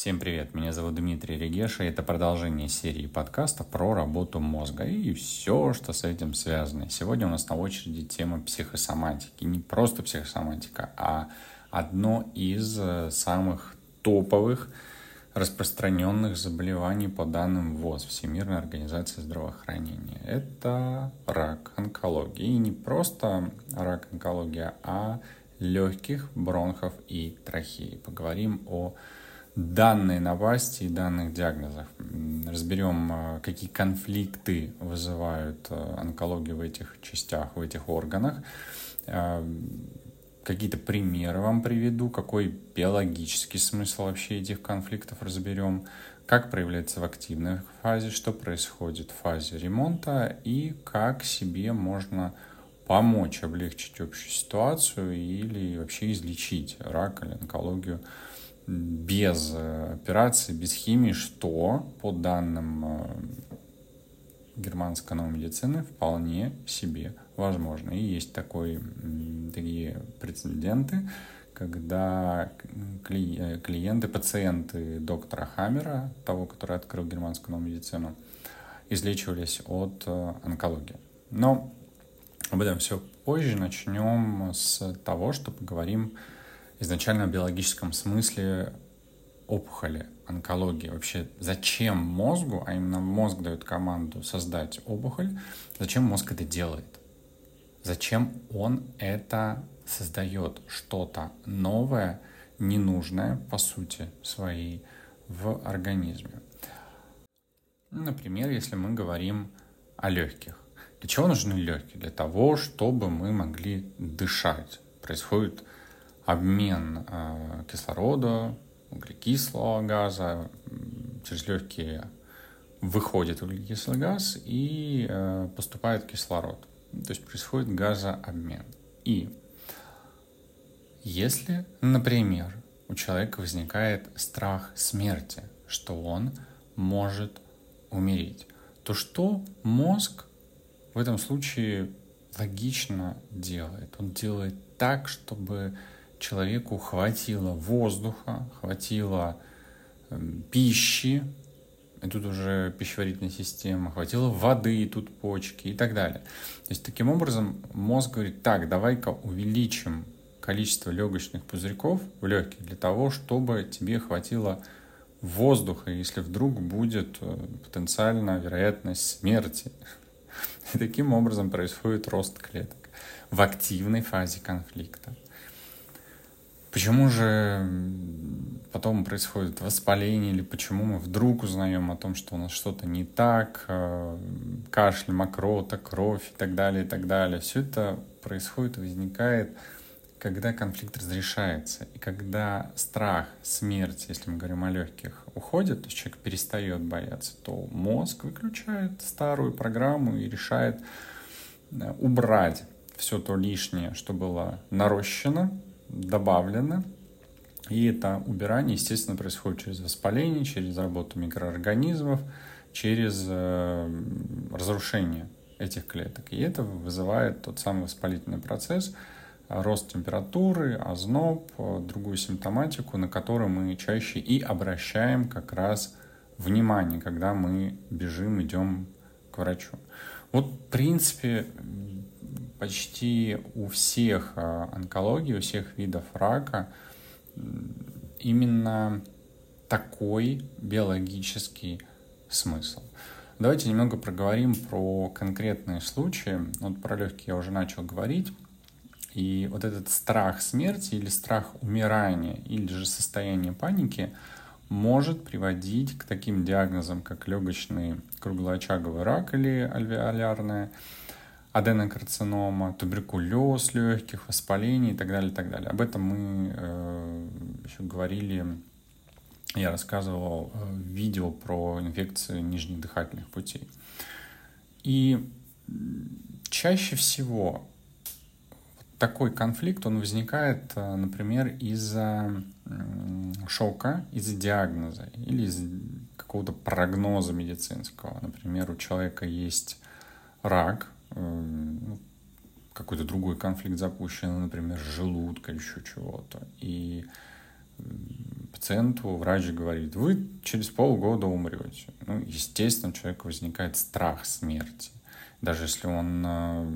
Всем привет, меня зовут Дмитрий Регеша, и это продолжение серии подкастов про работу мозга и все, что с этим связано. Сегодня у нас на очереди тема психосоматики. Не просто психосоматика, а одно из э, самых топовых распространенных заболеваний по данным ВОЗ, Всемирной организации здравоохранения. Это рак онкологии. И не просто рак онкология, а легких, бронхов и трахеи. Поговорим о данной новости и данных диагнозах. Разберем, э, какие конфликты вызывают э, онкологию в этих частях, в этих органах. Э, какие-то примеры вам приведу, какой биологический смысл вообще этих конфликтов разберем, как проявляется в активной фазе, что происходит в фазе ремонта и как себе можно помочь облегчить общую ситуацию или вообще излечить рак или онкологию без э, операции, без химии, что по данным э, германской новой медицины вполне себе возможно. И есть такой, такие прецеденты, когда э, клиенты, пациенты доктора Хаммера, того, который открыл германскую новую медицину, излечивались от онкологии. Но об этом все позже. Начнем с того, что поговорим изначально в биологическом смысле опухоли, онкологии. Вообще, зачем мозгу, а именно мозг дает команду создать опухоль, зачем мозг это делает? Зачем он это создает? Что-то новое, ненужное, по сути, своей в организме. Например, если мы говорим о легких. Для чего нужны легкие? Для того, чтобы мы могли дышать. Происходит обмен э, кислорода, углекислого газа через легкие выходит углекислый газ и э, поступает кислород. То есть происходит газообмен. И если, например, у человека возникает страх смерти, что он может умереть, то что мозг в этом случае логично делает? Он делает так, чтобы человеку хватило воздуха, хватило э, пищи, и тут уже пищеварительная система, хватило воды, и тут почки и так далее. То есть таким образом мозг говорит, так, давай-ка увеличим количество легочных пузырьков в легких для того, чтобы тебе хватило воздуха, если вдруг будет э, потенциально вероятность смерти. И таким образом происходит рост клеток в активной фазе конфликта. Почему же потом происходит воспаление или почему мы вдруг узнаем о том, что у нас что-то не так, э, кашель, мокрота, кровь и так далее, и так далее. Все это происходит и возникает, когда конфликт разрешается. И когда страх смерти, если мы говорим о легких, уходит, то есть человек перестает бояться, то мозг выключает старую программу и решает э, убрать все то лишнее, что было нарощено, добавлено. И это убирание, естественно, происходит через воспаление, через работу микроорганизмов, через э, разрушение этих клеток. И это вызывает тот самый воспалительный процесс, рост температуры, озноб, другую симптоматику, на которую мы чаще и обращаем как раз внимание, когда мы бежим, идем к врачу. Вот, в принципе, почти у всех а, онкологий, у всех видов рака именно такой биологический смысл. Давайте немного проговорим про конкретные случаи. Вот про легкие я уже начал говорить. И вот этот страх смерти или страх умирания, или же состояние паники может приводить к таким диагнозам, как легочный круглоочаговый рак или альвеолярная аденокарцинома, туберкулез легких, воспаление и так далее, и так далее. Об этом мы э, еще говорили, я рассказывал э, видео про инфекции нижних дыхательных путей. И чаще всего такой конфликт, он возникает, э, например, из-за шока, из-за диагноза или из какого-то прогноза медицинского. Например, у человека есть рак, какой-то другой конфликт запущен, например, желудка еще чего-то. И пациенту врач говорит, вы через полгода умрете. Ну, естественно, у человека возникает страх смерти. Даже если он э,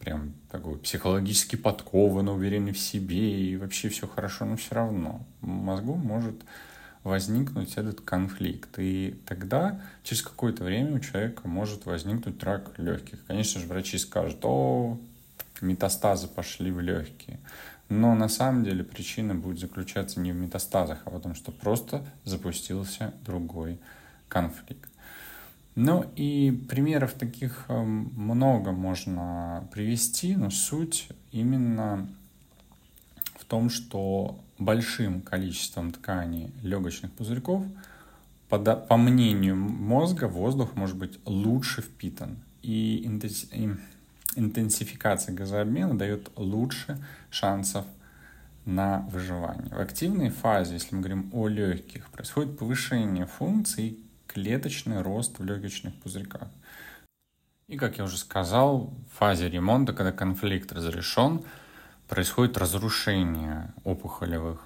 прям такой психологически подкован, уверенный в себе и вообще все хорошо, но все равно мозгу может возникнуть этот конфликт. И тогда через какое-то время у человека может возникнуть рак легких. Конечно же, врачи скажут, о, метастазы пошли в легкие. Но на самом деле причина будет заключаться не в метастазах, а в том, что просто запустился другой конфликт. Ну и примеров таких эм, много можно привести, но суть именно том, что большим количеством тканей легочных пузырьков, по, мнению мозга, воздух может быть лучше впитан. И интенсификация газообмена дает лучше шансов на выживание. В активной фазе, если мы говорим о легких, происходит повышение функций клеточный рост в легочных пузырьках. И, как я уже сказал, в фазе ремонта, когда конфликт разрешен, происходит разрушение опухолевых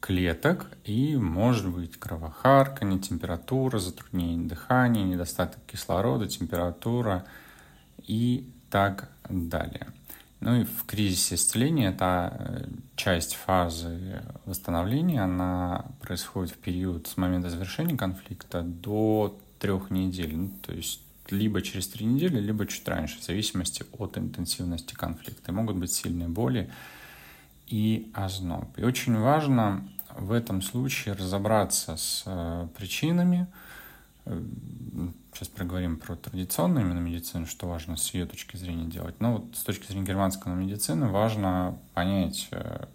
клеток и может быть кровохарканье, температура, затруднение дыхания, недостаток кислорода, температура и так далее. Ну и в кризисе исцеления эта э, часть фазы восстановления, она происходит в период с момента завершения конфликта до трех недель. Ну, то есть либо через три недели, либо чуть раньше, в зависимости от интенсивности конфликта. Могут быть сильные боли и озноб. И очень важно в этом случае разобраться с э, причинами, э, сейчас проговорим про традиционную именно медицину, что важно с ее точки зрения делать. Но вот с точки зрения германской медицины важно понять, э,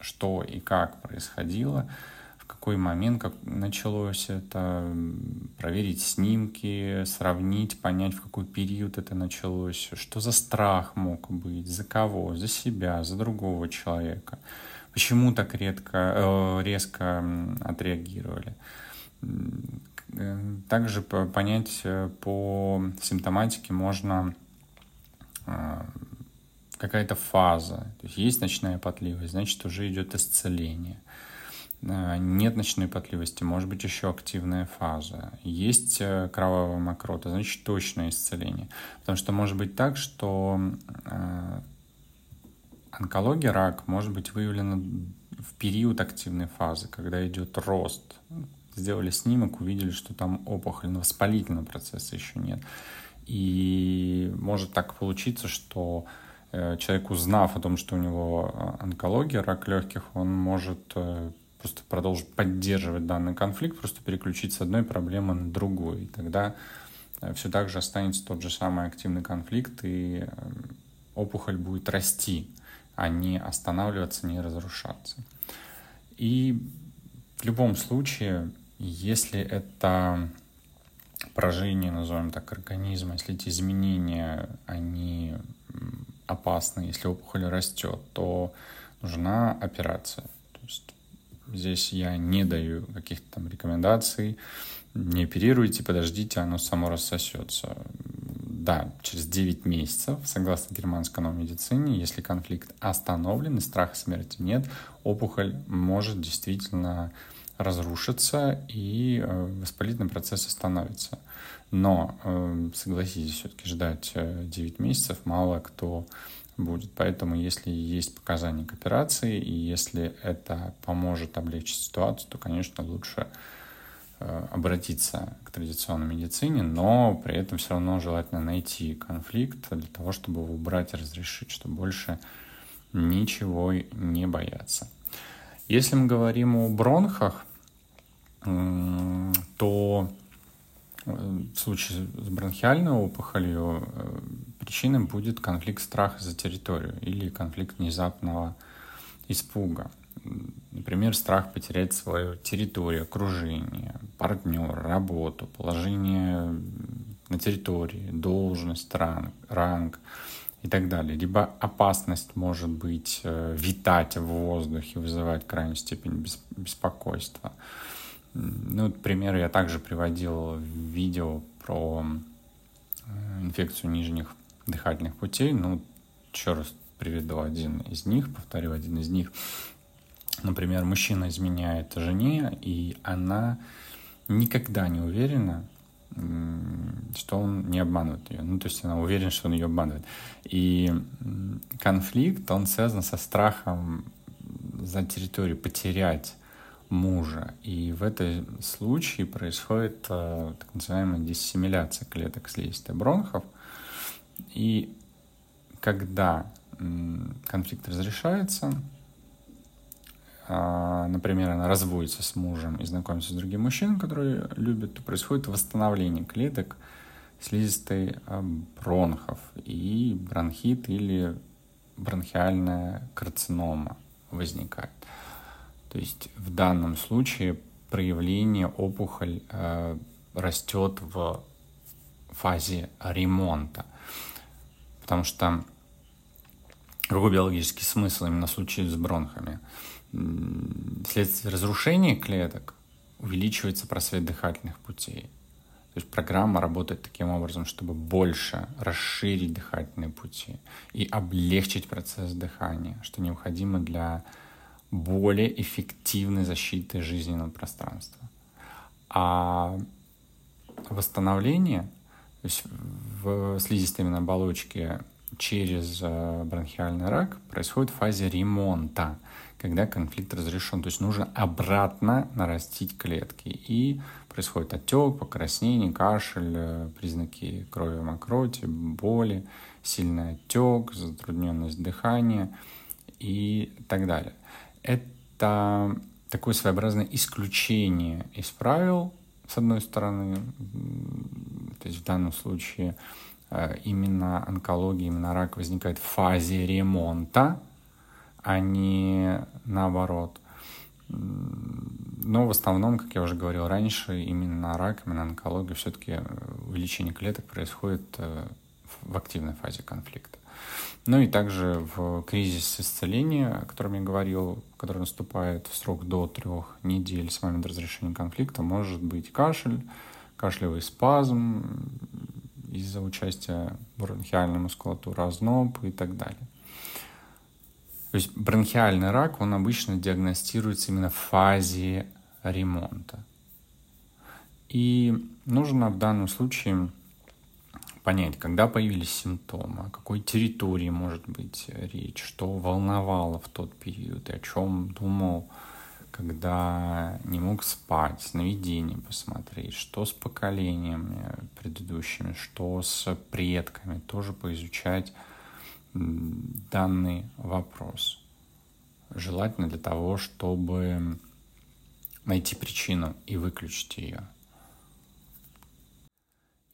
что и как происходило, какой момент как началось это, проверить снимки, сравнить, понять, в какой период это началось, что за страх мог быть, за кого, за себя, за другого человека, почему так редко, э, резко отреагировали также понять э, по симптоматике можно э, какая-то фаза. То есть есть ночная потливость, значит уже идет исцеление. Нет ночной потливости, может быть еще активная фаза. Есть кровавая мокрота, значит точное исцеление. Потому что может быть так, что онкология, рак может быть выявлена в период активной фазы, когда идет рост сделали снимок, увидели, что там опухоль, но воспалительного процесса еще нет. И может так получиться, что э, человек, узнав о том, что у него э, онкология, рак легких, он может э, просто продолжить поддерживать данный конфликт, просто переключить с одной проблемы на другую. И тогда все так же останется тот же самый активный конфликт, и опухоль будет расти, а не останавливаться, не разрушаться. И в любом случае если это поражение, назовем так, организма, если эти изменения, они опасны, если опухоль растет, то нужна операция. То есть здесь я не даю каких-то там рекомендаций, не оперируйте, подождите, оно само рассосется. Да, через 9 месяцев, согласно германской новой медицине, если конфликт остановлен и страха смерти нет, опухоль может действительно разрушится и э, воспалительный процесс остановится. Но, э, согласитесь, все-таки ждать 9 э, месяцев мало кто будет. Поэтому, если есть показания к операции, и если это поможет облегчить ситуацию, то, конечно, лучше обратиться к традиционной медицине, но при этом все равно желательно найти конфликт для того, чтобы его убрать и разрешить, чтобы больше ничего не бояться. Если мы говорим о бронхах, то э, в случае с бронхиальной опухолью э, причиной будет конфликт страха за территорию или конфликт внезапного испуга. Например, страх потерять свою территорию, окружение, партнер, работу, положение на территории, должность, ранг, ранг и так далее. Либо опасность может быть э, витать в воздухе, вызывать крайнюю степень беспокойства. Ну, примеры я также приводил в видео про э, инфекцию нижних дыхательных путей. Ну, еще раз приведу один из них, повторю один из них. например, мужчина изменяет жене, и она никогда не уверена, что он не обманывает ее. Ну, то есть она уверена, что он ее обманывает. И конфликт, он связан со страхом за территорию потерять мужа. И в этом случае происходит э, так называемая диссимиляция клеток слизистой бронхов. И когда конфликт разрешается, а, например, она разводится с мужем и знакомится с другим мужчиной, который любит, то происходит восстановление клеток слизистой а, бронхов и бронхит или бронхиальная карцинома возникает. То есть в данном случае проявление опухоль э, растет в фазе ремонта, потому что какой биологический смысл именно в случае с бронхами? Вследствие разрушения клеток увеличивается просвет дыхательных путей. То есть программа работает таким образом, чтобы больше расширить дыхательные пути и облегчить процесс дыхания, что необходимо для более эффективной защиты жизненного пространства. А восстановление то есть в слизистой оболочке через э, бронхиальный рак происходит в фазе ремонта, когда конфликт разрешен. То есть нужно обратно нарастить клетки. И происходит отек, покраснение, кашель, э, признаки крови в мокроте, боли, сильный отек, затрудненность дыхания и так далее. Это такое своеобразное исключение из правил, с одной стороны, то есть в данном случае Э, именно онкология, именно рак возникает в фазе ремонта, а не наоборот. Но в основном, как я уже говорил раньше, именно рак, именно онкология, все-таки э, увеличение клеток происходит э, в активной фазе конфликта. Ну и также в кризис исцеления, о котором я говорил, который наступает в срок до трех недель с момента разрешения конфликта, может быть кашель, кашлевый спазм, из-за участия бронхиальной мускулатуры, озноб и так далее. То есть бронхиальный рак, он обычно диагностируется именно в фазе ремонта. И нужно в данном случае понять, когда появились симптомы, о какой территории может быть речь, что волновало в тот период и о чем думал когда не мог спать, сновидение посмотреть, что с поколениями предыдущими, что с предками, тоже поизучать данный вопрос. Желательно для того, чтобы найти причину и выключить ее.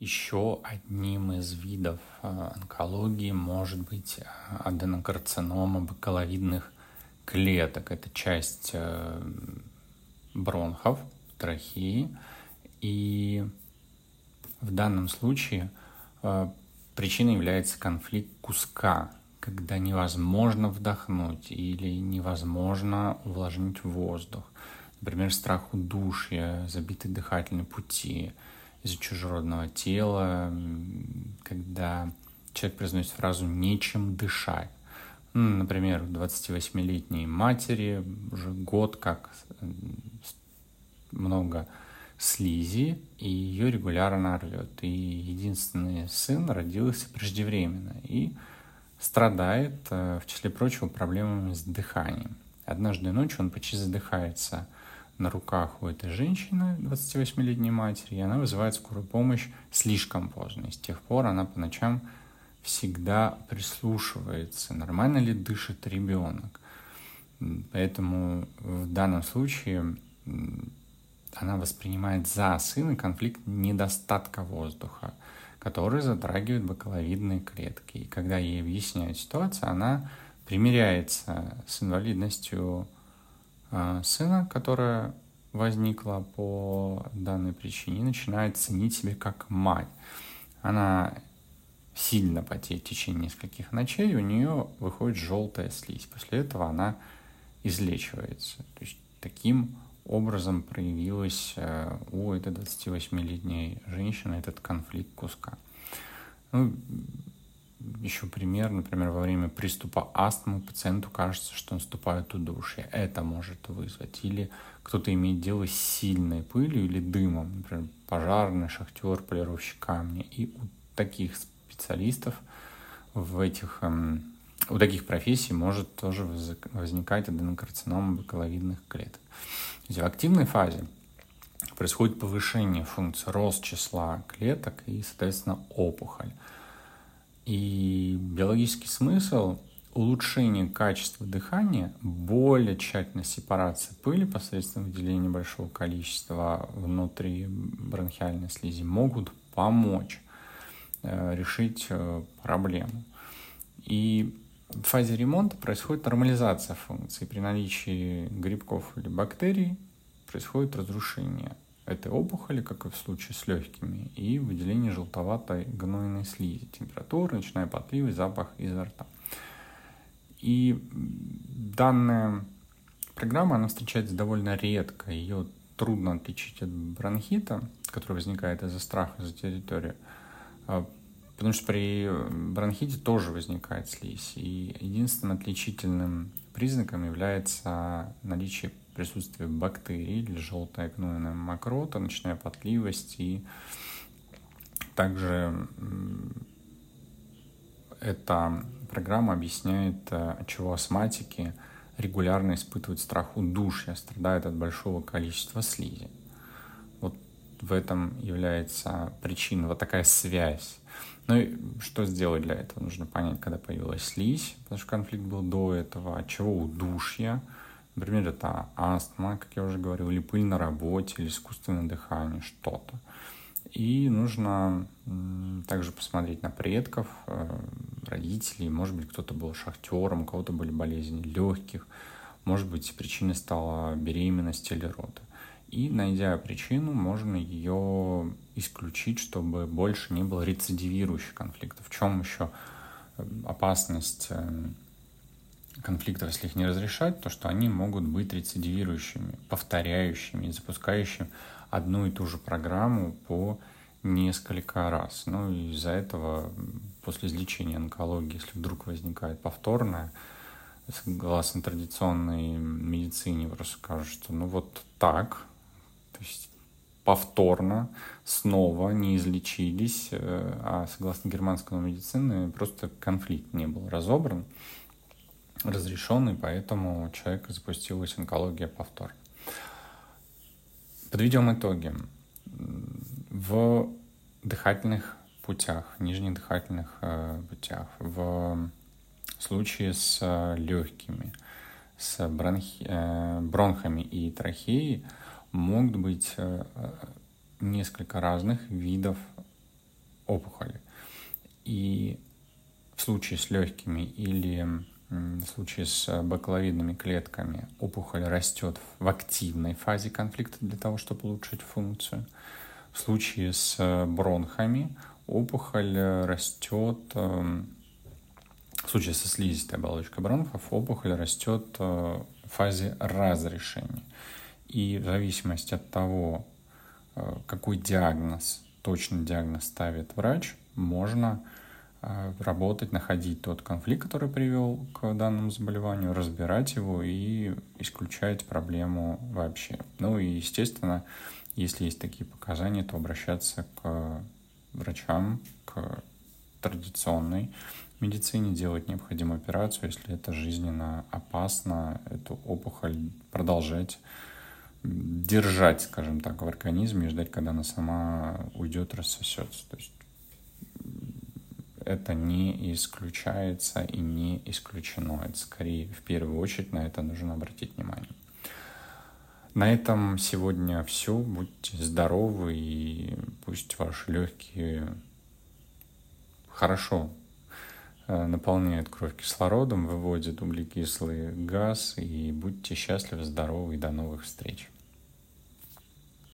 Еще одним из видов э, онкологии может быть э, аденокарцинома бакаловидных клеток. Это часть э, бронхов, трахеи. И в данном случае причиной является конфликт куска, когда невозможно вдохнуть или невозможно увлажнить воздух. Например, страх удушья, забитые дыхательные пути из-за чужеродного тела, когда человек произносит фразу «нечем дышать». Например, 28-летней матери уже год как много слизи, и ее регулярно рвет. И единственный сын родился преждевременно и страдает, э, в числе прочего, проблемами с дыханием. Однажды ночью он почти задыхается на руках у этой женщины, 28-летней матери, и она вызывает скорую помощь слишком поздно. И с тех пор она по ночам всегда прислушивается, нормально ли дышит ребенок. Поэтому в данном случае она воспринимает за сына конфликт недостатка воздуха, который затрагивает бакаловидные клетки. И когда ей объясняют ситуацию, она примиряется с инвалидностью сына, которая возникла по данной причине, начинает ценить себя как мать. Она сильно потеет в течение нескольких ночей, у нее выходит желтая слизь. После этого она излечивается. То есть таким образом проявилась э, у этой 28-летней женщины этот конфликт куска. Ну, еще пример, например, во время приступа астмы пациенту кажется, что наступает удушье. Это может вызвать. Или кто-то имеет дело с сильной пылью или дымом, например, пожарный, шахтер, полировщик камня. И у таких специалистов в этих, эм, у таких профессий может тоже возникать аденокарцинома бакаловидных клеток. В активной фазе происходит повышение функции, рост числа клеток и, соответственно, опухоль. И биологический смысл улучшение качества дыхания, более тщательная сепарация пыли посредством выделения большого количества внутри бронхиальной слизи могут помочь э, решить э, проблему. И в фазе ремонта происходит нормализация функции. При наличии грибков или бактерий происходит разрушение этой опухоли, как и в случае с легкими, и выделение желтоватой гнойной слизи, температура, ночная потливость, запах изо рта. И данная программа, она встречается довольно редко, ее трудно отличить от бронхита, который возникает из-за страха за территорию, а, потому что при бронхите тоже возникает слизь. И единственным отличительным признаком является наличие присутствия бактерий или желтая гнойная мокрота, ночная потливость и также эта программа объясняет, э, чего астматики регулярно испытывают страх удушья, страдают от большого количества слизи. Вот в этом является причина, вот такая связь. Ну и что сделать для этого? Нужно понять, когда появилась слизь, потому что конфликт был до этого, от чего удушья, Например, это астма, как я уже говорил, или пыль на работе, или искусственное дыхание, что-то. И нужно также посмотреть на предков, э, родителей. Может быть, кто-то был шахтером, у кого-то были болезни легких. Может быть, причиной стала беременность или роды. И, найдя причину, можно ее исключить, чтобы больше не было рецидивирующих конфликтов. В чем еще э, опасность э, конфликтов, если их не разрешать, то что они могут быть рецидивирующими, повторяющими, запускающими одну и ту же программу по несколько раз. Ну и из-за этого после излечения онкологии, если вдруг возникает повторное, согласно традиционной медицине, просто скажут, что ну вот так, то есть повторно, снова не излечились, э, а согласно германской медицины просто конфликт не был разобран, разрешенный, поэтому человек запустилась онкология повторно. Подведем итоги. В дыхательных путях, нижних дыхательных э, путях, в случае с э, легкими, с бронхи, э, бронхами и трахеей могут быть несколько разных видов опухоли. И в случае с легкими или в случае с э, бакаловидными клетками опухоль растет в активной фазе конфликта для того, чтобы улучшить функцию. В случае с э, бронхами опухоль э, растет, эм, в случае со слизистой оболочкой бронхов опухоль растет в фазе разрешения. И в зависимости от того, какой диагноз, точный диагноз ставит врач, можно работать, находить тот конфликт, который привел к данному заболеванию, разбирать его и исключать проблему вообще. Ну и, естественно, если есть такие показания, то обращаться к врачам, к традиционной медицине, делать необходимую операцию, если это жизненно опасно, эту опухоль продолжать держать, скажем так, в организме и ждать, когда она сама уйдет, рассосется. То есть это не исключается и не исключено. Это скорее в первую очередь на это нужно обратить внимание. На этом сегодня все. Будьте здоровы и пусть ваши легкие хорошо э, наполняют кровь кислородом, выводят углекислый газ и будьте счастливы, здоровы и до новых встреч.